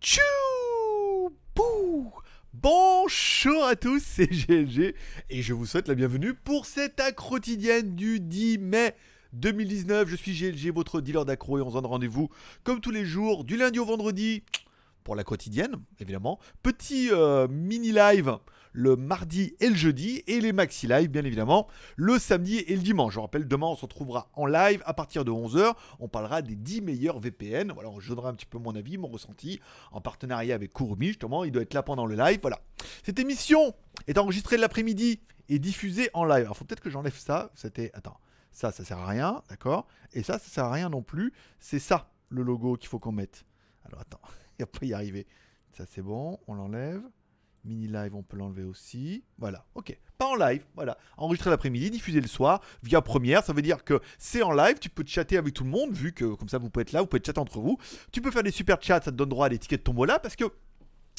Tchou Bouh Bonjour à tous, c'est GLG et je vous souhaite la bienvenue pour cette accro quotidienne du 10 mai 2019. Je suis GLG, votre dealer d'accro et on se donne rendez-vous comme tous les jours, du lundi au vendredi, pour la quotidienne, évidemment. Petit euh, mini live le mardi et le jeudi et les maxi live bien évidemment le samedi et le dimanche. Je rappelle demain on se retrouvera en live à partir de 11h, on parlera des 10 meilleurs VPN. Voilà, je donnerai un petit peu mon avis, mon ressenti en partenariat avec Kurumi justement, il doit être là pendant le live. Voilà. Cette émission est enregistrée l'après-midi et diffusée en live. Alors faut peut-être que j'enlève ça, c'était attends. Ça ça sert à rien, d'accord? Et ça ça sert à rien non plus, c'est ça le logo qu'il faut qu'on mette. Alors attends, va pas y arriver. Ça c'est bon, on l'enlève. Mini live, on peut l'enlever aussi. Voilà, ok. Pas en live, voilà. Enregistré l'après-midi, diffusé le soir, via première. Ça veut dire que c'est en live, tu peux chatter avec tout le monde, vu que comme ça vous pouvez être là, vous pouvez chatter entre vous. Tu peux faire des super chats, ça te donne droit à des tickets de tombola, parce que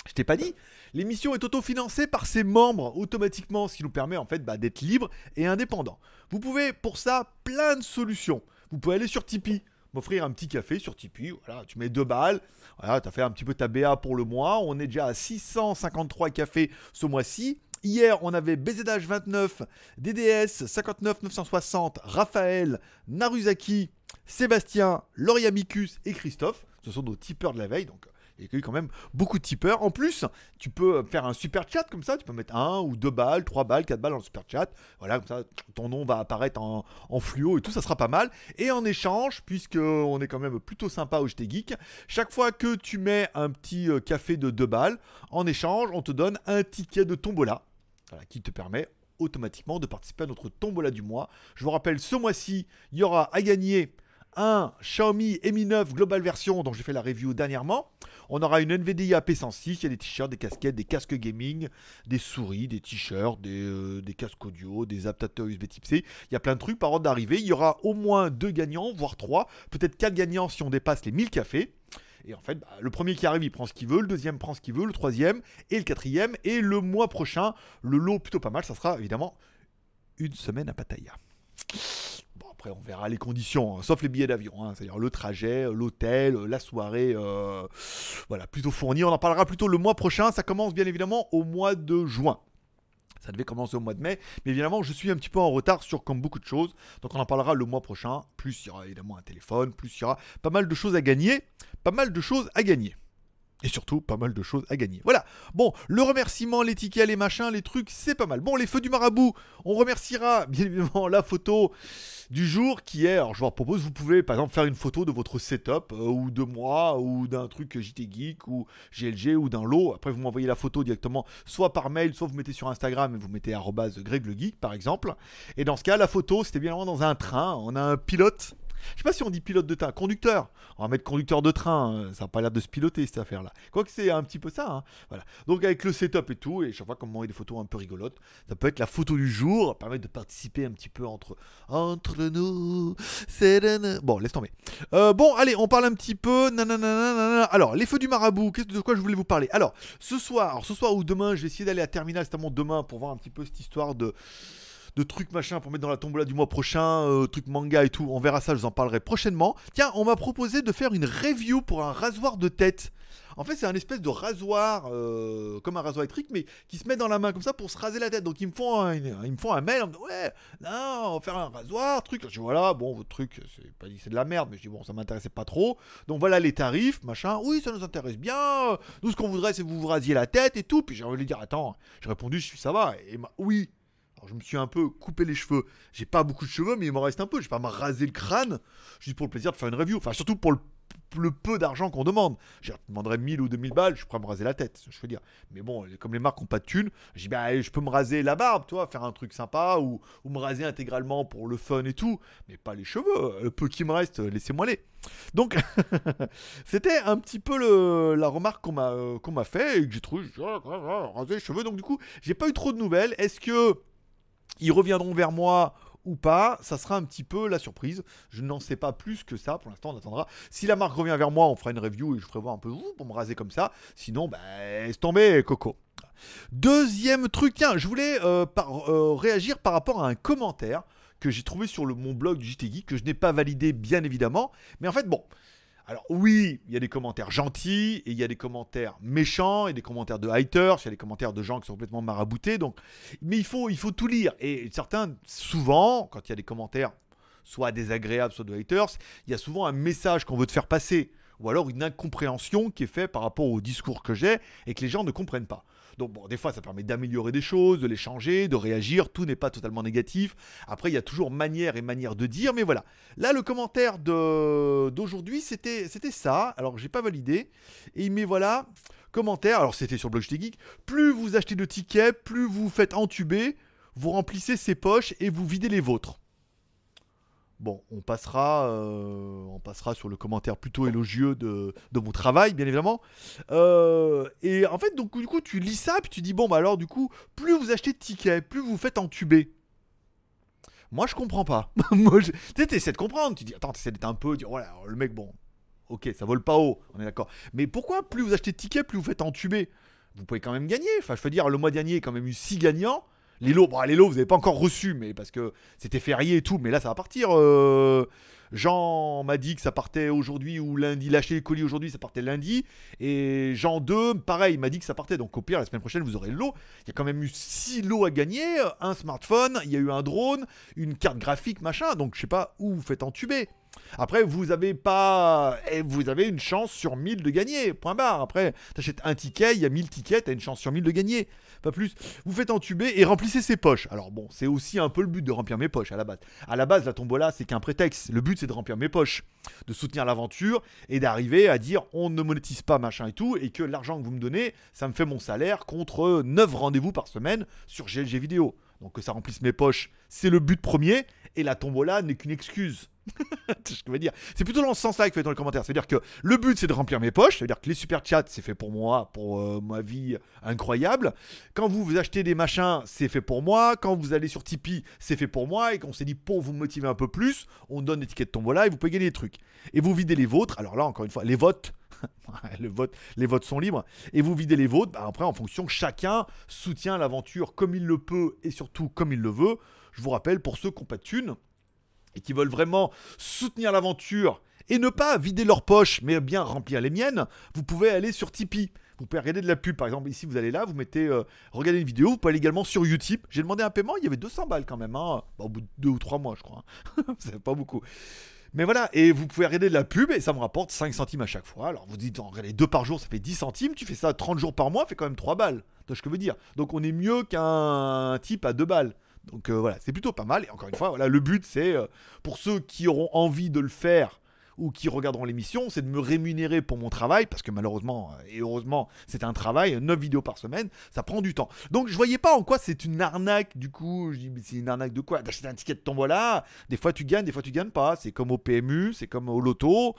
je t'ai pas dit, l'émission est autofinancée par ses membres automatiquement, ce qui nous permet en fait bah, d'être libre et indépendant. Vous pouvez pour ça plein de solutions. Vous pouvez aller sur Tipeee m'offrir un petit café sur Tipeee. Voilà, tu mets deux balles. Voilà, tu as fait un petit peu ta BA pour le mois. On est déjà à 653 cafés ce mois-ci. Hier, on avait BZH 29, DDS 59 960, Raphaël, Naruzaki, Sébastien, Loriamicus et Christophe. Ce sont nos tipeurs de la veille, donc il y a eu quand même beaucoup de tipeurs. En plus, tu peux faire un super chat comme ça. Tu peux mettre un ou deux balles, trois balles, quatre balles dans le super chat. Voilà, comme ça, ton nom va apparaître en, fluo et tout, ça sera pas mal. Et en échange, puisque on est quand même plutôt sympa au JT Geek, chaque fois que tu mets un petit euh, café de deux balles, en échange, on te donne un ticket de tombola. Voilà, qui te permet automatiquement de participer à notre tombola du mois. Je vous rappelle, ce mois-ci, il y aura à gagner un Xiaomi Mi 9 Global Version dont j'ai fait la review dernièrement. On aura une NVDI AP106, il y a des t-shirts, des casquettes, des casques gaming, des souris, des t-shirts, des, euh, casques audio, des adaptateurs USB type C. Il y a plein de trucs par ordre d'arrivée. Il y aura au moins deux gagnants, voire trois, peut-être quatre gagnants si on dépasse les 1000 cafés. Et en fait, bah, le premier qui arrive, il prend ce qu'il veut, le deuxième prend ce qu'il veut, le troisième et le quatrième. Et le mois prochain, le lot plutôt pas mal, ça sera évidemment une semaine à Pattaya. Après, on verra les conditions, hein, sauf les billets d'avion, hein, c'est-à-dire le trajet, l'hôtel, la soirée, euh, voilà, plutôt fourni. On en parlera plutôt le mois prochain. Ça commence bien évidemment au mois de juin. Ça devait commencer au mois de mai, mais évidemment, je suis un petit peu en retard sur comme beaucoup de choses. Donc, on en parlera le mois prochain. Plus il y aura évidemment un téléphone, plus il y aura pas mal de choses à gagner. Pas mal de choses à gagner. Et surtout, pas mal de choses à gagner. Voilà. Bon, le remerciement, les tickets, les machins, les trucs, c'est pas mal. Bon, les feux du marabout, on remerciera bien évidemment la photo du jour qui est, alors je vous propose, vous pouvez par exemple faire une photo de votre setup, euh, ou de moi, ou d'un truc JT Geek, ou GLG, ou d'un lot. Après, vous m'envoyez la photo directement, soit par mail, soit vous mettez sur Instagram et vous mettez Greg le Geek, par exemple. Et dans ce cas, la photo, c'était bien dans un train. On a un pilote je sais pas si on dit pilote de train, conducteur. On va mettre conducteur de train, hein. ça n'a pas l'air de se piloter cette affaire-là. Quoique c'est un petit peu ça. Hein. Voilà. Donc avec le setup et tout, et chaque fois qu'on m'envoie des photos un peu rigolotes, ça peut être la photo du jour, permettre de participer un petit peu entre, entre nous. Bon, laisse tomber. Euh, bon, allez, on parle un petit peu. Alors, les feux du marabout, qu'est-ce de quoi je voulais vous parler? Alors, ce soir, ce soir ou demain, je vais essayer d'aller à Terminal, c'est demain, pour voir un petit peu cette histoire de de trucs machin pour mettre dans la tombola du mois prochain, euh, trucs manga et tout. On verra ça, je vous en parlerai prochainement. Tiens, on m'a proposé de faire une review pour un rasoir de tête. En fait, c'est un espèce de rasoir, euh, comme un rasoir électrique, mais qui se met dans la main comme ça pour se raser la tête. Donc ils me font un, ils me font un mail, ouais, non, on va faire un rasoir, truc. Je dis voilà, bon, votre truc, c'est pas dit c'est de la merde, mais je dis bon, ça m'intéressait pas trop. Donc voilà les tarifs, machin. Oui, ça nous intéresse bien. Nous, ce qu'on voudrait, c'est que vous vous rasiez la tête et tout. Puis j'ai envie de lui dire, attends, j'ai répondu, ça va. Et oui, je me suis un peu coupé les cheveux. J'ai pas beaucoup de cheveux, mais il m'en reste un peu. Je vais pas me raser le crâne juste pour le plaisir de faire une review. Enfin, surtout pour le, peu d'argent qu'on demande. Je demanderais 1000 ou 2000 balles, je à me raser la tête, je veux dire. Mais bon, comme les marques n'ont pas de thunes, je dis, bah, je peux me raser la barbe, toi, faire un truc sympa, ou, me raser intégralement pour le fun et tout, mais pas les cheveux. Le peu qui me reste, laissez-moi les. Donc, c'était un petit peu la remarque qu'on m'a euh, qu'on m'a fait et que j'ai trouvé, raser les cheveux. Donc, du coup, j'ai pas eu trop de nouvelles. Est-ce que ils reviendront vers moi ou pas, ça sera un petit peu la surprise. Je n'en sais pas plus que ça. Pour l'instant, on attendra. Si la marque revient vers moi, on fera une review et je ferai voir un peu pour me raser comme ça. Sinon, bah, laisse tomber, Coco. Deuxième truc, tiens, je voulais euh, euh, réagir par rapport à un commentaire que j'ai trouvé sur mon blog du JT que je n'ai pas validé, bien évidemment. Mais en fait, bon. Alors oui, il y a des commentaires gentils, et il y a des commentaires méchants, et des commentaires de haters, il y a des commentaires de gens qui sont complètement maraboutés, donc... Mais il faut, il faut tout lire. Et certains, souvent, quand il y a des commentaires soit désagréables, soit de haters, il y a souvent un message qu'on veut te faire passer ou alors une incompréhension qui est faite par rapport au discours que j'ai et que les gens ne comprennent pas. Donc bon, des fois ça permet d'améliorer des choses, de les changer, de réagir, tout n'est pas totalement négatif. Après il y a toujours manière et manière de dire, mais voilà. Là le commentaire d'aujourd'hui c'était ça, alors j'ai pas validé, et il met voilà, commentaire, alors c'était sur Blog Geek, plus vous achetez de tickets, plus vous faites entuber, vous remplissez ses poches et vous videz les vôtres. Bon, on passera, euh, on passera sur le commentaire plutôt élogieux de, mon travail, bien évidemment. Euh, et en fait, donc du coup, tu lis ça, puis tu dis bon, bah alors du coup, plus vous achetez de tickets, plus vous faites entuber. Moi, je comprends pas. Moi, tu sais, essaies de comprendre. Tu dis attends, essaies d'être un peu, dire voilà, le mec, bon, ok, ça vole pas haut, on est d'accord. Mais pourquoi plus vous achetez de tickets, plus vous faites entuber? Vous pouvez quand même gagner. Enfin, je veux dire, le mois dernier, il y a quand même eu 6 gagnants. Les lots, bon, les lots, vous n'avez pas encore reçu, mais parce que c'était férié et tout, mais là, ça va partir. Euh, Jean m'a dit que ça partait aujourd'hui ou lundi. Lâcher les colis aujourd'hui, ça partait lundi. Et Jean 2, pareil, il m'a dit que ça partait. Donc au pire, la semaine prochaine, vous aurez le lot. Il y a quand même eu 6 lots à gagner. Un smartphone, il y a eu un drone, une carte graphique, machin. Donc je sais pas où vous faites entuber. Après, vous avez pas. Eh, vous avez une chance sur 1000 de gagner. Point barre. Après, t'achètes un ticket, il y a 1000 tickets, t'as une chance sur 1000 de gagner. Pas plus. Vous faites entuber et remplissez ses poches. Alors bon, c'est aussi un peu le but de remplir mes poches à la base. À la base, la tombola, c'est qu'un prétexte. Le but, c'est de remplir mes poches, de soutenir l'aventure et d'arriver à dire on ne monétise pas machin et tout, et que l'argent que vous me donnez, ça me fait mon salaire contre 9 rendez-vous par semaine sur GLG vidéo. Donc que ça remplisse mes poches, c'est le but premier, et la tombola n'est qu'une excuse. je dire. C'est plutôt dans ce sens-là que fait dans le commentaire. C'est-à-dire que le but c'est de remplir mes poches. C'est-à-dire que les super chats c'est fait pour moi, pour euh, ma vie incroyable. Quand vous achetez des machins, c'est fait pour moi. Quand vous allez sur Tipeee, c'est fait pour moi. Et qu'on s'est dit pour vous motiver un peu plus, on donne l'étiquette de tombola et vous pouvez gagner des trucs. Et vous videz les vôtres. Alors là, encore une fois, les votes. le vote, les votes sont libres. Et vous videz les vôtres. Bah, après, en fonction, chacun soutient l'aventure comme il le peut et surtout comme il le veut. Je vous rappelle, pour ceux qui n'ont pas de thunes, et qui veulent vraiment soutenir l'aventure et ne pas vider leur poche, mais bien remplir les miennes, vous pouvez aller sur Tipeee. Vous pouvez regarder de la pub, par exemple, ici vous allez là, vous mettez, euh, regardez une vidéo, vous pouvez aller également sur Utip. J'ai demandé un paiement, il y avait 200 balles quand même, hein. au bout de deux ou trois mois, je crois. C'est pas beaucoup. Mais voilà, et vous pouvez regarder de la pub et ça me rapporte 5 centimes à chaque fois. Alors vous dites, regardez, deux par jour, ça fait 10 centimes. Tu fais ça 30 jours par mois, ça fait quand même 3 balles. Ce que je veux dire? Donc on est mieux qu'un type à 2 balles. Donc euh, voilà, c'est plutôt pas mal. Et encore une fois, voilà, le but c'est euh, pour ceux qui auront envie de le faire ou qui regarderont l'émission, c'est de me rémunérer pour mon travail, parce que malheureusement euh, et heureusement, c'est un travail, 9 vidéos par semaine, ça prend du temps. Donc je voyais pas en quoi c'est une arnaque, du coup, je dis, mais c'est une arnaque de quoi? D'acheter un ticket de tombola, des fois tu gagnes, des fois tu gagnes pas, c'est comme au PMU, c'est comme au loto,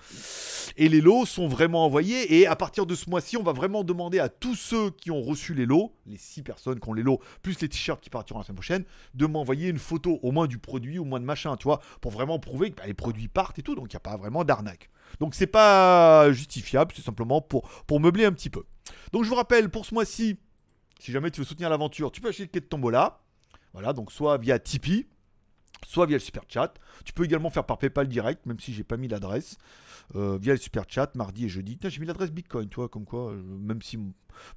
et les lots sont vraiment envoyés, et à partir de ce mois-ci, on va vraiment demander à tous ceux qui ont reçu les lots, les 6 personnes qui ont les lots, plus les t-shirts qui partiront la semaine prochaine, de m'envoyer une photo, au moins du produit, au moins de machin, tu vois, pour vraiment prouver que bah, les produits partent et tout, donc il n'y a pas vraiment d'arnaque. Donc c'est pas justifiable, c'est simplement pour, pour meubler un petit peu. Donc je vous rappelle, pour ce mois-ci, si jamais tu veux soutenir l'aventure, tu peux acheter le quai de Tombola. Voilà, donc soit via Tipeee, soit via le super chat. Tu peux également faire par PayPal direct, même si j'ai pas mis l'adresse. Euh, via le super chat, mardi et jeudi. J'ai mis l'adresse Bitcoin, tu vois, comme quoi, euh, même si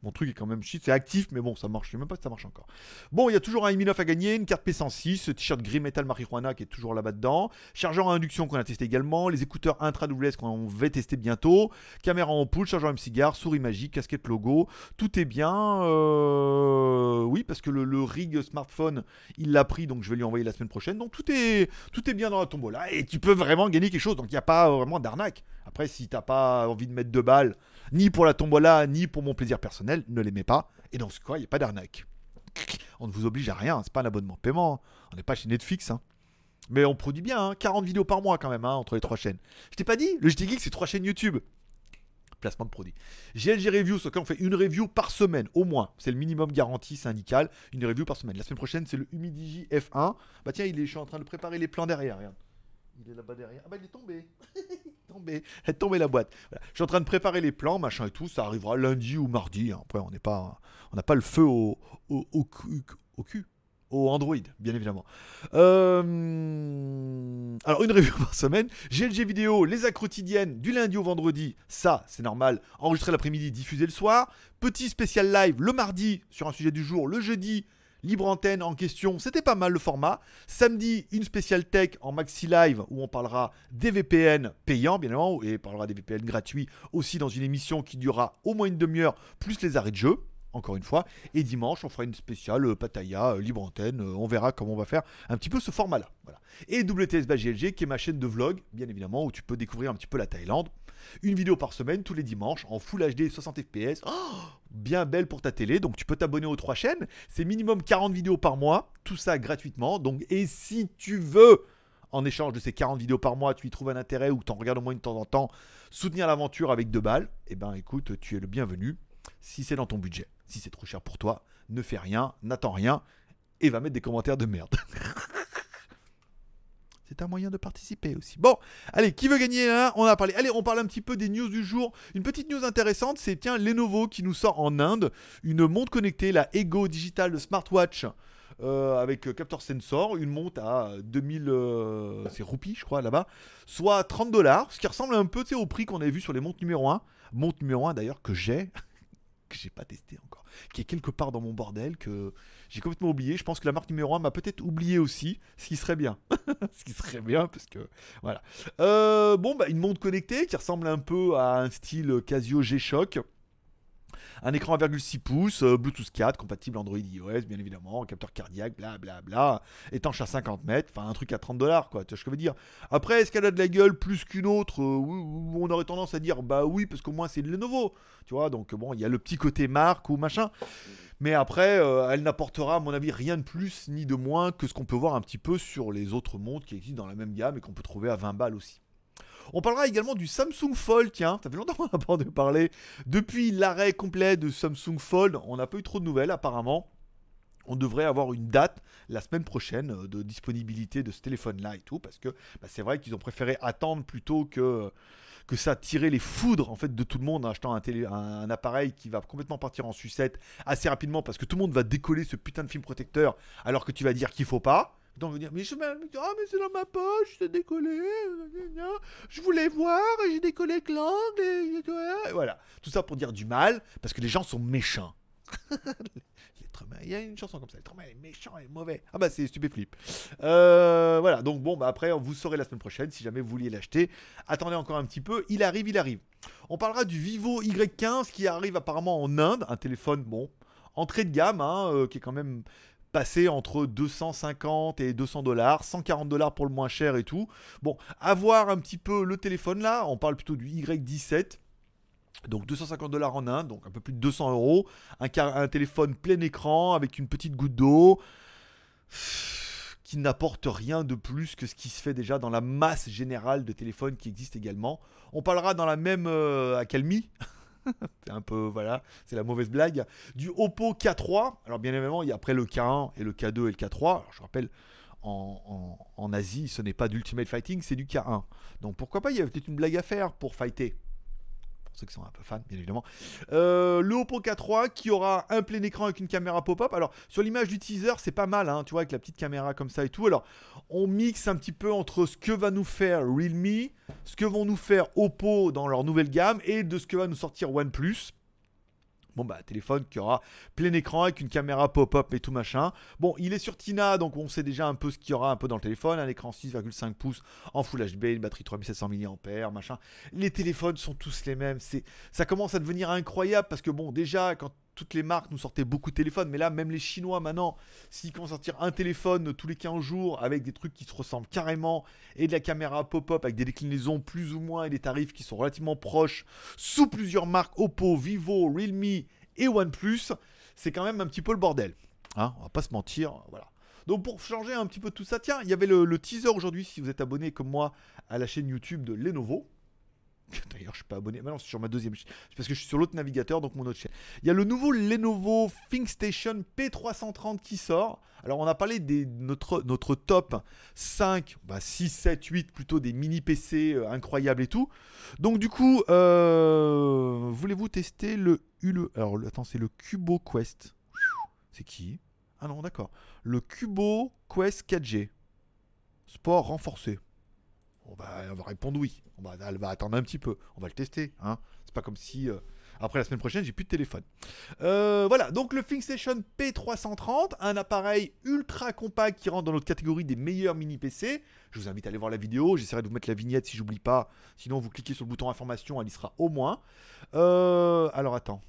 mon truc est quand même shit. C'est actif, mais bon, ça marche. Je sais même pas si ça marche encore. Bon, il y a toujours un 9 à gagner, une carte P106, t-shirt gris metal marijuana qui est toujours là-bas dedans. Chargeur à induction qu'on a testé également. Les écouteurs intra WS qu'on va tester bientôt. Caméra en poule, chargeur M cigare, souris magique, casquette logo. Tout est bien. Euh, oui, parce que le, rig smartphone, il l'a pris, donc je vais lui envoyer la semaine prochaine. Donc tout est, bien dans la tombola. Et tu peux vraiment gagner quelque chose. Donc il n'y a pas vraiment d'arnaque. Après, si t'as pas envie de mettre deux balles, ni pour la tombola, ni pour mon plaisir personnel, ne l'aimez pas. Et dans ce cas, il n'y a pas d'arnaque. On ne vous oblige à rien, c'est pas un abonnement paiement. On n'est pas chez Netflix. Hein. Mais on produit bien, 40 hein. vidéos par mois quand même, hein, entre les trois chaînes. Je t'ai pas dit, le JT Geek, c'est trois chaînes YouTube. De produits. GLG Review, sur lequel on fait une review par semaine, au moins. C'est le minimum garanti syndical, une review par semaine. La semaine prochaine, c'est le Humidigi F1. Bah tiens, il est, je suis en train de préparer les plans derrière, regarde. Il est là-bas derrière. Ah bah il est tombé. tombé. Elle est tombée la boîte. Je suis en train de préparer les plans, machin et tout. Ça arrivera lundi ou mardi. Après, on n'est pas, on n'a pas le feu au. Au cul. Android, bien évidemment. Euh, alors, une review par semaine. GLG vidéo, les actes quotidiennes du lundi au vendredi. Ça, c'est normal. Enregistré l'après-midi, diffusé le soir. Petit spécial live le mardi sur un sujet du jour. Le jeudi, libre antenne en question. C'était pas mal le format. Samedi, une spéciale tech en maxi live où on parlera des VPN payants, bien évidemment, et parlera des VPN gratuits aussi dans une émission qui durera au moins une demi-heure, plus les arrêts de jeu encore une fois. Et dimanche, on fera une spéciale euh, Pataya, euh, libre antenne. Euh, on verra comment on va faire un petit peu ce format-là. Et WTS GLG, qui est ma chaîne de vlog, bien évidemment, où tu peux découvrir un petit peu la Thaïlande. Une vidéo par semaine, tous les dimanches, en Full HD 60 FPS. bien belle pour ta télé. Donc tu peux t'abonner aux trois chaînes. C'est minimum 40 vidéos par mois. Tout ça gratuitement. Donc, et si tu veux en échange de ces 40 vidéos par mois, tu y trouves un intérêt ou tu en regardes au moins de temps en temps, soutenir l'aventure avec deux balles, eh ben écoute, tu es le bienvenu si c'est dans ton budget. Si c'est trop cher pour toi, ne fais rien, n'attends rien et va mettre des commentaires de merde. C'est un moyen de participer aussi. Bon, allez, qui veut gagner là On a parlé. Allez, on parle un petit peu des news du jour. Une petite news intéressante, c'est tiens Lenovo qui nous sort en Inde une montre connectée, la Ego Digital Smartwatch. Euh, avec capteur sensor, une montre à 2000 euh, c'est roupies je crois là-bas, soit 30 dollars, ce qui ressemble un peu au prix qu'on avait vu sur les montres numéro 1, montre numéro 1 d'ailleurs que j'ai, que j'ai pas testé encore, qui est quelque part dans mon bordel, que j'ai complètement oublié. Je pense que la marque numéro 1 m'a peut-être oublié aussi, ce qui serait bien. ce qui serait bien, parce que voilà. Euh, bon, bah, une montre connectée qui ressemble un peu à un style Casio G-Shock. Un écran 1,6 pouces, euh, Bluetooth 4, compatible Android iOS, bien évidemment, capteur cardiaque, bla bla bla, étanche à 50 mètres, enfin un truc à 30 dollars, quoi, tu vois ce que je veux dire. Après, est-ce qu'elle a de la gueule plus qu'une autre euh, On aurait tendance à dire, bah oui, parce qu'au moins c'est de Lenovo, tu vois, donc bon, il y a le petit côté marque ou machin. Mais après, euh, elle n'apportera, à mon avis, rien de plus ni de moins que ce qu'on peut voir un petit peu sur les autres montres qui existent dans la même gamme et qu'on peut trouver à 20 balles aussi. On parlera également du Samsung Fold, tiens, ça fait longtemps qu'on n'a pas entendu parler. Depuis l'arrêt complet de Samsung Fold, on n'a pas eu trop de nouvelles apparemment. On devrait avoir une date la semaine prochaine euh, de disponibilité de ce téléphone-là et tout, parce que bah, c'est vrai qu'ils ont préféré attendre plutôt que, que ça tirer les foudres en fait de tout le monde en achetant un, un, appareil qui va complètement partir en sucette assez rapidement, parce que tout le monde va décoller ce putain de film protecteur, alors que tu vas dire qu'il faut pas. Donc, dire, mais je ah, mais c'est dans ma poche, c'est décollé, je voulais voir, et j'ai décollé avec l'angle, voilà. Tout ça pour dire du mal, parce que les gens sont méchants. Il y a une chanson comme ça, l'être humain est méchant et mauvais. Ah bah c'est Stupéflip. Euh, voilà, donc bon, bah après, vous saurez la semaine prochaine si jamais vous vouliez l'acheter. Attendez encore un petit peu, il arrive, il arrive. On parlera du Vivo Y15 qui arrive apparemment en Inde, un téléphone, bon, entrée de gamme, hein, euh, qui est quand même passer entre 250 et 200 dollars, 140 dollars pour le moins cher et tout. Bon, avoir un petit peu le téléphone là, on parle plutôt du Y17. Donc 250 dollars en Inde, donc un peu plus de 200 euros. Un, un téléphone plein écran avec une petite goutte d'eau qui n'apporte rien de plus que ce qui se fait déjà dans la masse générale de téléphones qui existent également. On parlera dans la même euh, accalmie c'est un peu, voilà, c'est la mauvaise blague. Du Oppo K3. Alors, bien évidemment, il y a après le K1 et le K2 et le K3. Alors, je rappelle, en, en Asie, ce n'est pas d'Ultimate Fighting, c'est du K1. Donc, pourquoi pas, il y a peut-être une blague à faire pour fighter ceux qui sont un peu fans, bien évidemment. Euh, le Oppo K3 qui aura un plein écran avec une caméra pop-up. Alors, sur l'image du teaser, c'est pas mal, hein, tu vois, avec la petite caméra comme ça et tout. Alors, on mixe un petit peu entre ce que va nous faire Realme, ce que vont nous faire Oppo dans leur nouvelle gamme et de ce que va nous sortir OnePlus. Bon bah téléphone qui aura plein écran avec une caméra pop-up et tout machin. Bon, il est sur Tina, donc on sait déjà un peu ce qu'il y aura un peu dans le téléphone. Un écran 6,5 pouces en Full HD, une batterie 3700 mAh, machin. Les téléphones sont tous les mêmes. Ça commence à devenir incroyable parce que bon, déjà quand toutes les marques nous sortaient beaucoup de téléphones, mais là, même les Chinois maintenant, s'ils commencent à sortir un téléphone tous les 15 jours avec des trucs qui se ressemblent carrément et de la caméra pop-up avec des déclinaisons plus ou moins et des tarifs qui sont relativement proches sous plusieurs marques Oppo, Vivo, Realme et OnePlus, c'est quand même un petit peu le bordel. Hein on va pas se mentir, voilà. Donc pour changer un petit peu tout ça, tiens, il y avait le, le teaser aujourd'hui, si vous êtes abonné comme moi à la chaîne YouTube de Lenovo. D'ailleurs, je suis pas abonné. C'est sur ma deuxième chaîne. Parce que je suis sur l'autre navigateur, donc mon autre chaîne. Il y a le nouveau Lenovo ThinkStation P330 qui sort. Alors, on a parlé de notre, notre top 5, 6, 7, 8, plutôt des mini PC euh, incroyables et tout. Donc, du coup, euh, voulez-vous tester le, le. Alors, attends, c'est le Cubo Quest. C'est qui? Ah non, d'accord. Le Cubo Quest 4G. Sport renforcé. On va, répondre oui. On va, elle va attendre un petit peu. On va le tester. Hein. C'est pas comme si. euh, après la semaine prochaine, j'ai plus de téléphone. Euh, voilà, donc le ThinkStation P330, un appareil ultra compact qui rentre dans notre catégorie des meilleurs mini PC. Je vous invite à aller voir la vidéo. J'essaierai de vous mettre la vignette si j'oublie pas. Sinon, vous cliquez sur le bouton information, elle y sera au moins. Euh, alors attends.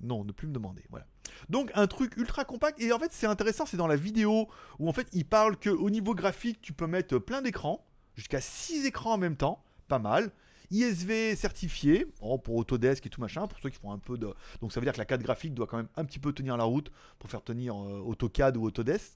Non, ne plus me demander. Voilà. Donc un truc ultra compact et en fait c'est intéressant, c'est dans la vidéo où en fait il parle que au niveau graphique tu peux mettre plein d'écrans, jusqu'à 6 écrans en même temps, pas mal. ISV certifié, oh, pour Autodesk et tout machin, pour ceux qui font un peu de... Donc ça veut dire que la carte graphique doit quand même un petit peu tenir la route pour faire tenir euh, AutoCAD ou Autodesk.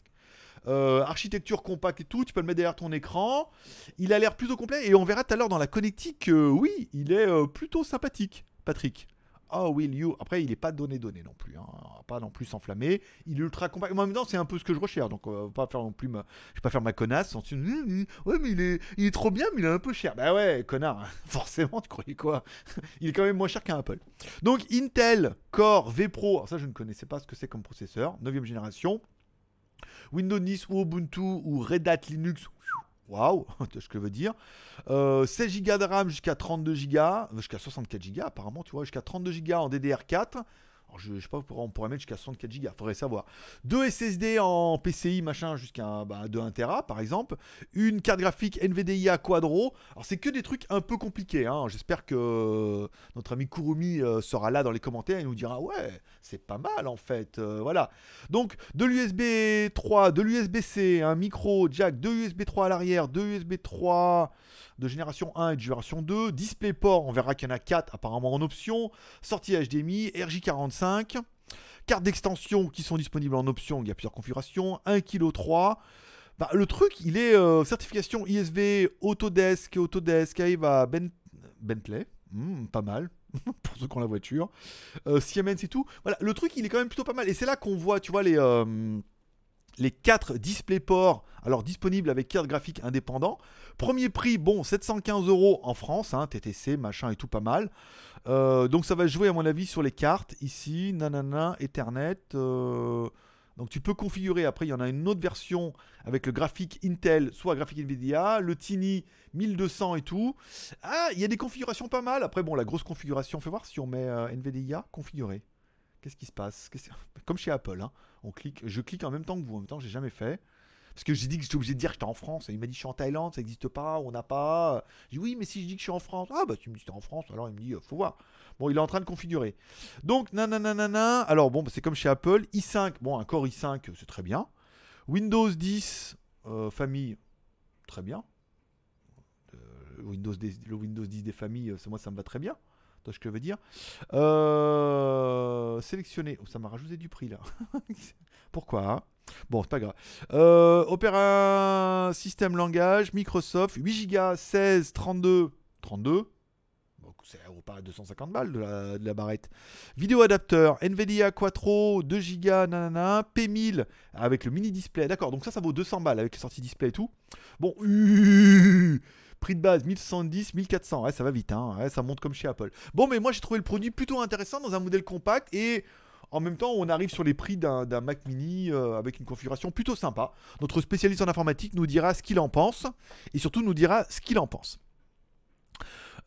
Euh, architecture compacte et tout, tu peux le mettre derrière ton écran. Il a l'air plutôt complet et on verra tout à l'heure dans la connectique que oui, il est euh, plutôt sympathique, Patrick. Oh will you? Après, il n'est pas donné donné non plus, hein. pas non plus s'enflammer. Il est ultra compact. Mais en c'est un peu ce que je recherche, donc on va pas faire non plus ma... je vais pas faire ma connasse. En Hum, hum, ouais, mais il est... il est trop bien, mais il est un peu cher. Bah ouais, connard. Forcément, tu croyais quoi? Il est quand même moins cher qu'un Apple. Donc Intel Core V Pro. Alors ça, je ne connaissais pas ce que c'est comme processeur. 9 génération. Windows 10 ou Ubuntu ou Red Hat Linux. Waouh, ce que je veux dire. Euh, 16 Go de RAM jusqu'à 32 Go, euh, jusqu'à 64 Go apparemment, tu vois, jusqu'à 32 Go en DDR4. Je, je sais pas on pourrait mettre jusqu'à 64 Go, faudrait savoir. Deux SSD en PCI machin jusqu'à bah, de 1 Tera par exemple. Une carte graphique NVIDIA Quadro. Alors c'est que des trucs un peu compliqués. hein. J'espère que notre ami Kurumi euh, sera là dans les commentaires et nous dira ouais c'est pas mal en fait. Euh, voilà. Donc de l'USB 3, de l'USB-C, un micro jack, deux USB 3 à l'arrière, deux USB 3 de génération 1 et de génération 2, DisplayPort, on verra qu'il y en a 4 apparemment en option, sortie HDMI, RJ45, cartes d'extension qui sont disponibles en option, il y a plusieurs configurations, 1 kg 3. Bah, le truc, il est euh, certification ISV, Autodesk, Autodesk, Aiva, ben... Bentley, Hmm, pas mal. pour ceux qui ont la voiture. Euh, Siemens et tout. Voilà, le truc, il est quand même plutôt pas mal. Et c'est là qu'on voit, tu vois, les, euh, les 4 DisplayPort, alors disponibles avec carte graphique indépendant. Premier prix, bon, 715 euros en France, hein, TTC, machin et tout pas mal. Euh, donc ça va jouer, à mon avis, sur les cartes. Ici, nanana, Ethernet. euh, donc tu peux configurer, après il y en a une autre version avec le graphique Intel, soit graphique Nvidia, le Tiny 1200 et tout. Ah, il y a des configurations pas mal. Après bon, la grosse configuration, fais voir si on met euh, Nvidia configuré. Qu'est-ce qui se passe? Comme chez Apple, hein. on clique, je clique en même temps que vous, en même temps j'ai jamais fait. Parce que j'ai dit que j'étais obligé de dire que j'étais en France. Il m'a dit je suis en Thaïlande, ça n'existe pas, on n'a pas. J'ai dit oui, mais si je dis que je suis en France, ah bah tu me dis t'es en France, alors il me dit euh, faut voir. Bon, il est en train de configurer. Donc, nanana, alors bon, bah, c'est comme chez Apple. i5, bon, un Core i5, c'est très bien. Windows 10, euh, famille, très bien. Euh, Windows 10, le Windows 10 des familles, euh, moi, ça me va très bien. Vois ce que je veux dire euh, Sélectionner. Oh, ça m'a rajouté du prix là. Pourquoi hein? Bon, c'est pas grave. Euh, Opera Système Langage, Microsoft, 8 Go, 16, 32, 32. Donc, c'est pas 250 balles de la, barrette. Vidéo adapteur, Nvidia Quattro, 2 Go, nanana, P1000 avec le mini display. D'accord, donc ça, ça vaut 200 balles avec les sorties display et tout. Bon, euh, prix de base 1110, 1400. Ouais, ça va vite, hein. Ça monte comme chez Apple. Bon, mais moi, j'ai trouvé le produit plutôt intéressant dans un modèle compact et. En même temps, on arrive sur les prix d'un Mac mini euh, avec une configuration plutôt sympa. Notre spécialiste en informatique nous dira ce qu'il en pense et surtout nous dira ce qu'il en pense.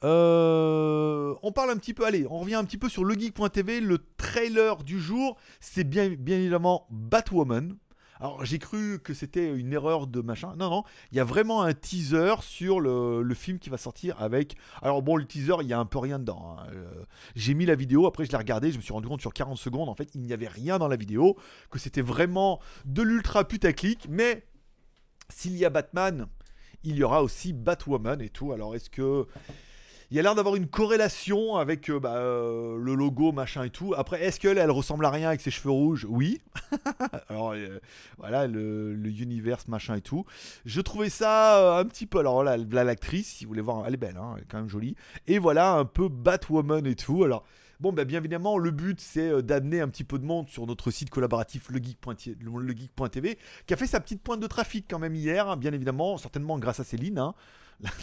Euh, on parle un petit peu, allez, on revient un petit peu sur legeek.tv. Le trailer du jour, c'est bien évidemment Batwoman. Alors j'ai cru que c'était une erreur de machin. Non, non, il y a vraiment un teaser sur le, film qui va sortir avec... Alors bon, le teaser, il y a un peu rien dedans. hein. Euh, j'ai mis la vidéo, après je l'ai regardé, je me suis rendu compte sur 40 secondes, en fait, il n'y avait rien dans la vidéo, que c'était vraiment de l'ultra putaclic, mais s'il y a Batman, il y aura aussi Batwoman et tout. Alors est-ce que... Il y a l'air d'avoir une corrélation avec euh, bah, euh, le logo, machin et tout. Après, est-ce qu'elle, elle ressemble à rien avec ses cheveux rouges? Oui. alors, euh, voilà, le, le univers, machin et tout. Je trouvais ça un petit peu. Alors là, là, l'actrice, si vous voulez voir, elle est belle, hein, elle est quand même jolie. Et voilà, un peu Batwoman et tout. Alors, bon, bah, bien évidemment, le but, c'est d'amener un petit peu de monde sur notre site collaboratif legeek.tv, legeek.tv, qui a fait sa petite pointe de trafic quand même hier, hein, bien évidemment, certainement grâce à Céline. hein.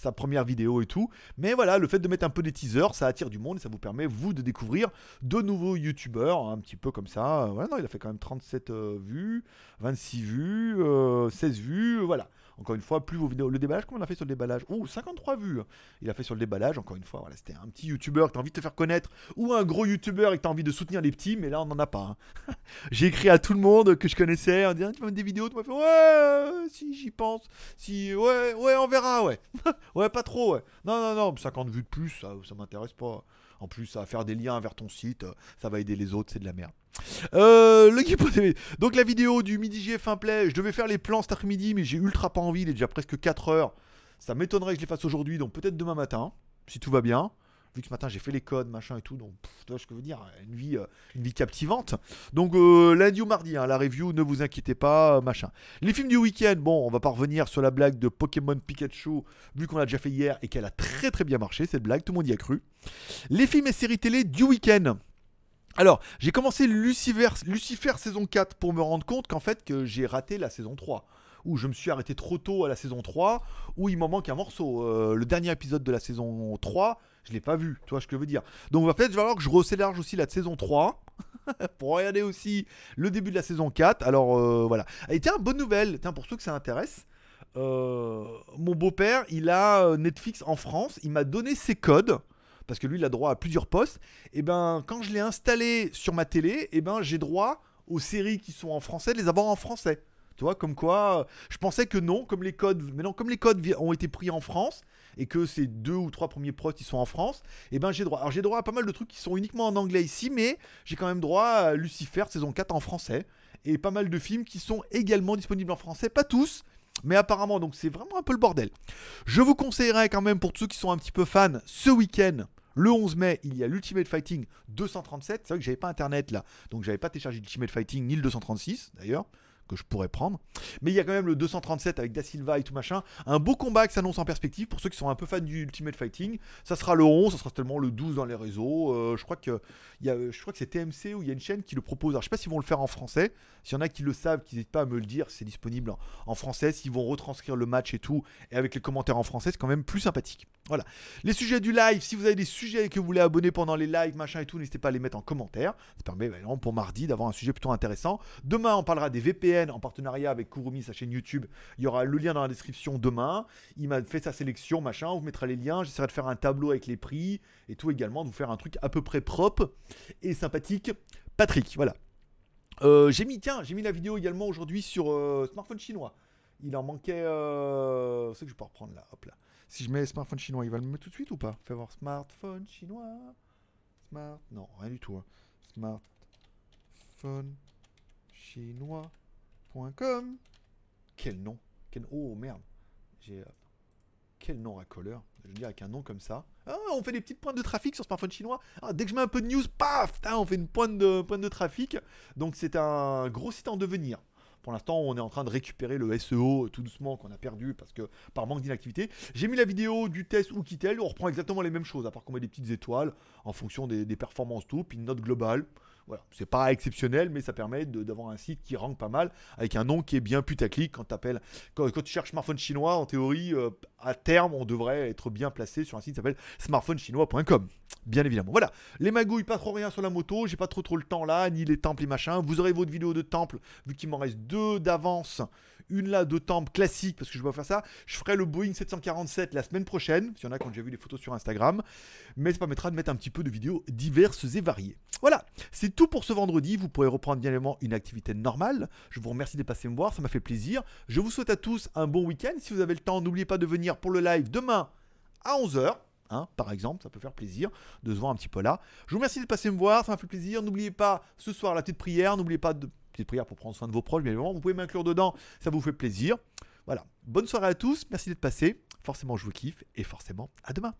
Sa première vidéo et tout. Mais voilà, le fait de mettre un peu des teasers, ça attire du monde et ça vous permet, vous, de découvrir de nouveaux youtubeurs, un petit peu comme ça. Voilà, non, il a fait quand même 37 euh, vues, 26 vues, 16 euh, vues, voilà. Encore une fois, plus vos vidéos. Le déballage, comment on a fait sur le déballage Oh, 53 vues. Il a fait sur le déballage, encore une fois. Voilà, c'était un petit youtubeur que tu as envie de te faire connaître ou un gros youtubeur et que envie de soutenir les petits, mais là, on n'en a pas. Hein. J'ai écrit à tout le monde que je connaissais en disant Tu vas mettre des vidéos Tu m'as fait Ouais, si, j'y pense. Si, ouais, ouais, on verra, ouais. ouais, pas trop, ouais. Non, non, non, 50 vues de plus, ça, ça m'intéresse pas. En plus, va faire des liens vers ton site, ça va aider les autres, c'est de la merde. Euh, Donc la vidéo du midi GF1 Play, je devais faire les plans cet après-midi, mais j'ai ultra pas envie, il est déjà presque 4 heures. Ça m'étonnerait que je les fasse aujourd'hui, donc peut-être demain matin, si tout va bien. Vu que ce matin j'ai fait les codes, machin et tout, donc tu vois ce que je veux dire, une vie, euh, une vie captivante. Donc euh, lundi ou mardi, hein, la review, ne vous inquiétez pas, machin. Les films du week-end, bon, on va pas revenir sur la blague de Pokémon Pikachu, vu qu'on l'a déjà fait hier et qu'elle a très très bien marché, cette blague, tout le monde y a cru. Les films et séries télé du week-end. Alors, j'ai commencé Lucifer, saison 4 pour me rendre compte qu'en fait que j'ai raté la saison 3 où je me suis arrêté trop tôt à la saison 3, où il m'en manque un morceau. Euh, le dernier épisode de la saison 3, je l'ai pas vu, tu vois ce que je veux dire? Donc en fait, il va falloir que je recélarge aussi la saison 3 pour regarder aussi le début de la saison 4. Alors euh, voilà. Et tiens, bonne nouvelle, tiens, pour ceux que ça intéresse. Euh, mon beau-père, il a Netflix en France, il m'a donné ses codes parce que lui il a droit à plusieurs postes, et ben quand je l'ai installé sur ma télé, et ben j'ai droit aux séries qui sont en français, de les avoir en français. Tu vois, comme quoi, je pensais que non, comme les codes, mais non, comme les codes ont été pris en France et que ces deux ou trois premiers postes ils sont en France, et ben j'ai droit. Alors j'ai droit à pas mal de trucs qui sont uniquement en anglais ici, mais j'ai quand même droit à Lucifer saison 4 en français et pas mal de films qui sont également disponibles en français, pas tous, mais apparemment, donc c'est vraiment un peu le bordel. Je vous conseillerais quand même pour ceux qui sont un petit peu fans, ce week-end, le 11 mai, il y a l'Ultimate Fighting 237. C'est vrai que j'avais pas internet là, donc j'avais pas téléchargé l'Ultimate Fighting ni le 236 d'ailleurs que je pourrais prendre. Mais il y a quand même le 237 avec Da Silva et tout machin. Un beau combat qui s'annonce en perspective pour ceux qui sont un peu fans du Ultimate Fighting. Ça sera le 11, ça sera tellement le 12 dans les réseaux. Euh, je crois que que c'est TMC ou il y a une chaîne qui le propose. Alors je sais pas s'ils vont le faire en français. S'il y en a qui le savent, qu'ils n'hésitent pas à me le dire, c'est disponible en, français. S'ils vont retranscrire le match et tout, et avec les commentaires en français, c'est quand même plus sympathique. Voilà. Les sujets du live, si vous avez des sujets que vous voulez abonner pendant les lives, machin et tout, n'hésitez pas à les mettre en commentaire. Ça permet bah, pour mardi d'avoir un sujet plutôt intéressant. Demain, on parlera des VPN en partenariat avec Kurumi, sa chaîne YouTube. Il y aura le lien dans la description demain. Il m'a fait sa sélection, machin. On vous mettra les liens. J'essaierai de faire un tableau avec les prix et tout également, de vous faire un truc à peu près propre et sympathique. Patrick, voilà. Euh, j'ai mis, tiens, j'ai mis la vidéo également aujourd'hui sur euh, smartphone chinois. Il en manquait. Euh... C'est que je peux reprendre là. Hop là. Si je mets smartphone chinois, il va le mettre tout de suite ou pas? Fais voir smartphone chinois. Smart. Non, rien du tout. Hein. Smartphone Quel nom. Oh merde. Euh, quel nom racoleur Je veux dire, avec un nom comme ça. Ah, on fait des petites pointes de trafic sur smartphone chinois. Ah, dès que je mets un peu de news, paf On fait une pointe de, trafic. Donc c'est un gros site en devenir. Pour l'instant, on est en train de récupérer le SEO tout doucement qu'on a perdu parce que par manque d'inactivité. J'ai mis la vidéo du test ou Kitel. On reprend exactement les mêmes choses, à part qu'on met des petites étoiles en fonction des performances tout, puis une note globale. Voilà, c'est pas exceptionnel, mais ça permet d'avoir un site qui rank pas mal, avec un nom qui est bien putaclic quand, appelles, quand, tu cherches smartphone chinois, en théorie, euh, à terme, on devrait être bien placé sur un site qui s'appelle smartphonechinois.com. Bien évidemment. Voilà, les magouilles, pas trop rien sur la moto, j'ai pas trop trop le temps là, ni les temples et machin. Vous aurez votre vidéo de temple, vu qu'il m'en reste deux d'avance une là de temple classique parce que je vais faire ça. Je ferai le Boeing 747 la semaine prochaine, s'il y en a quand j'ai vu les photos sur Instagram. Mais ça permettra de mettre un petit peu de vidéos diverses et variées. Voilà, c'est tout pour ce vendredi. Vous pourrez reprendre bien évidemment une activité normale. Je vous remercie de passer me voir, ça m'a fait plaisir. Je vous souhaite à tous un bon week-end. Si vous avez le temps, n'oubliez pas de venir pour le live demain à 11h. Hein, par exemple, ça peut faire plaisir de se voir un petit peu là. Je vous remercie de passer me voir, ça m'a fait plaisir. N'oubliez pas ce soir la petite prière, n'oubliez pas de petite prière pour prendre soin de vos proches, bien évidemment. Vous pouvez m'inclure dedans, ça vous fait plaisir. Voilà. Bonne soirée à tous, merci d'être passé. Forcément, je vous kiffe et forcément, à demain.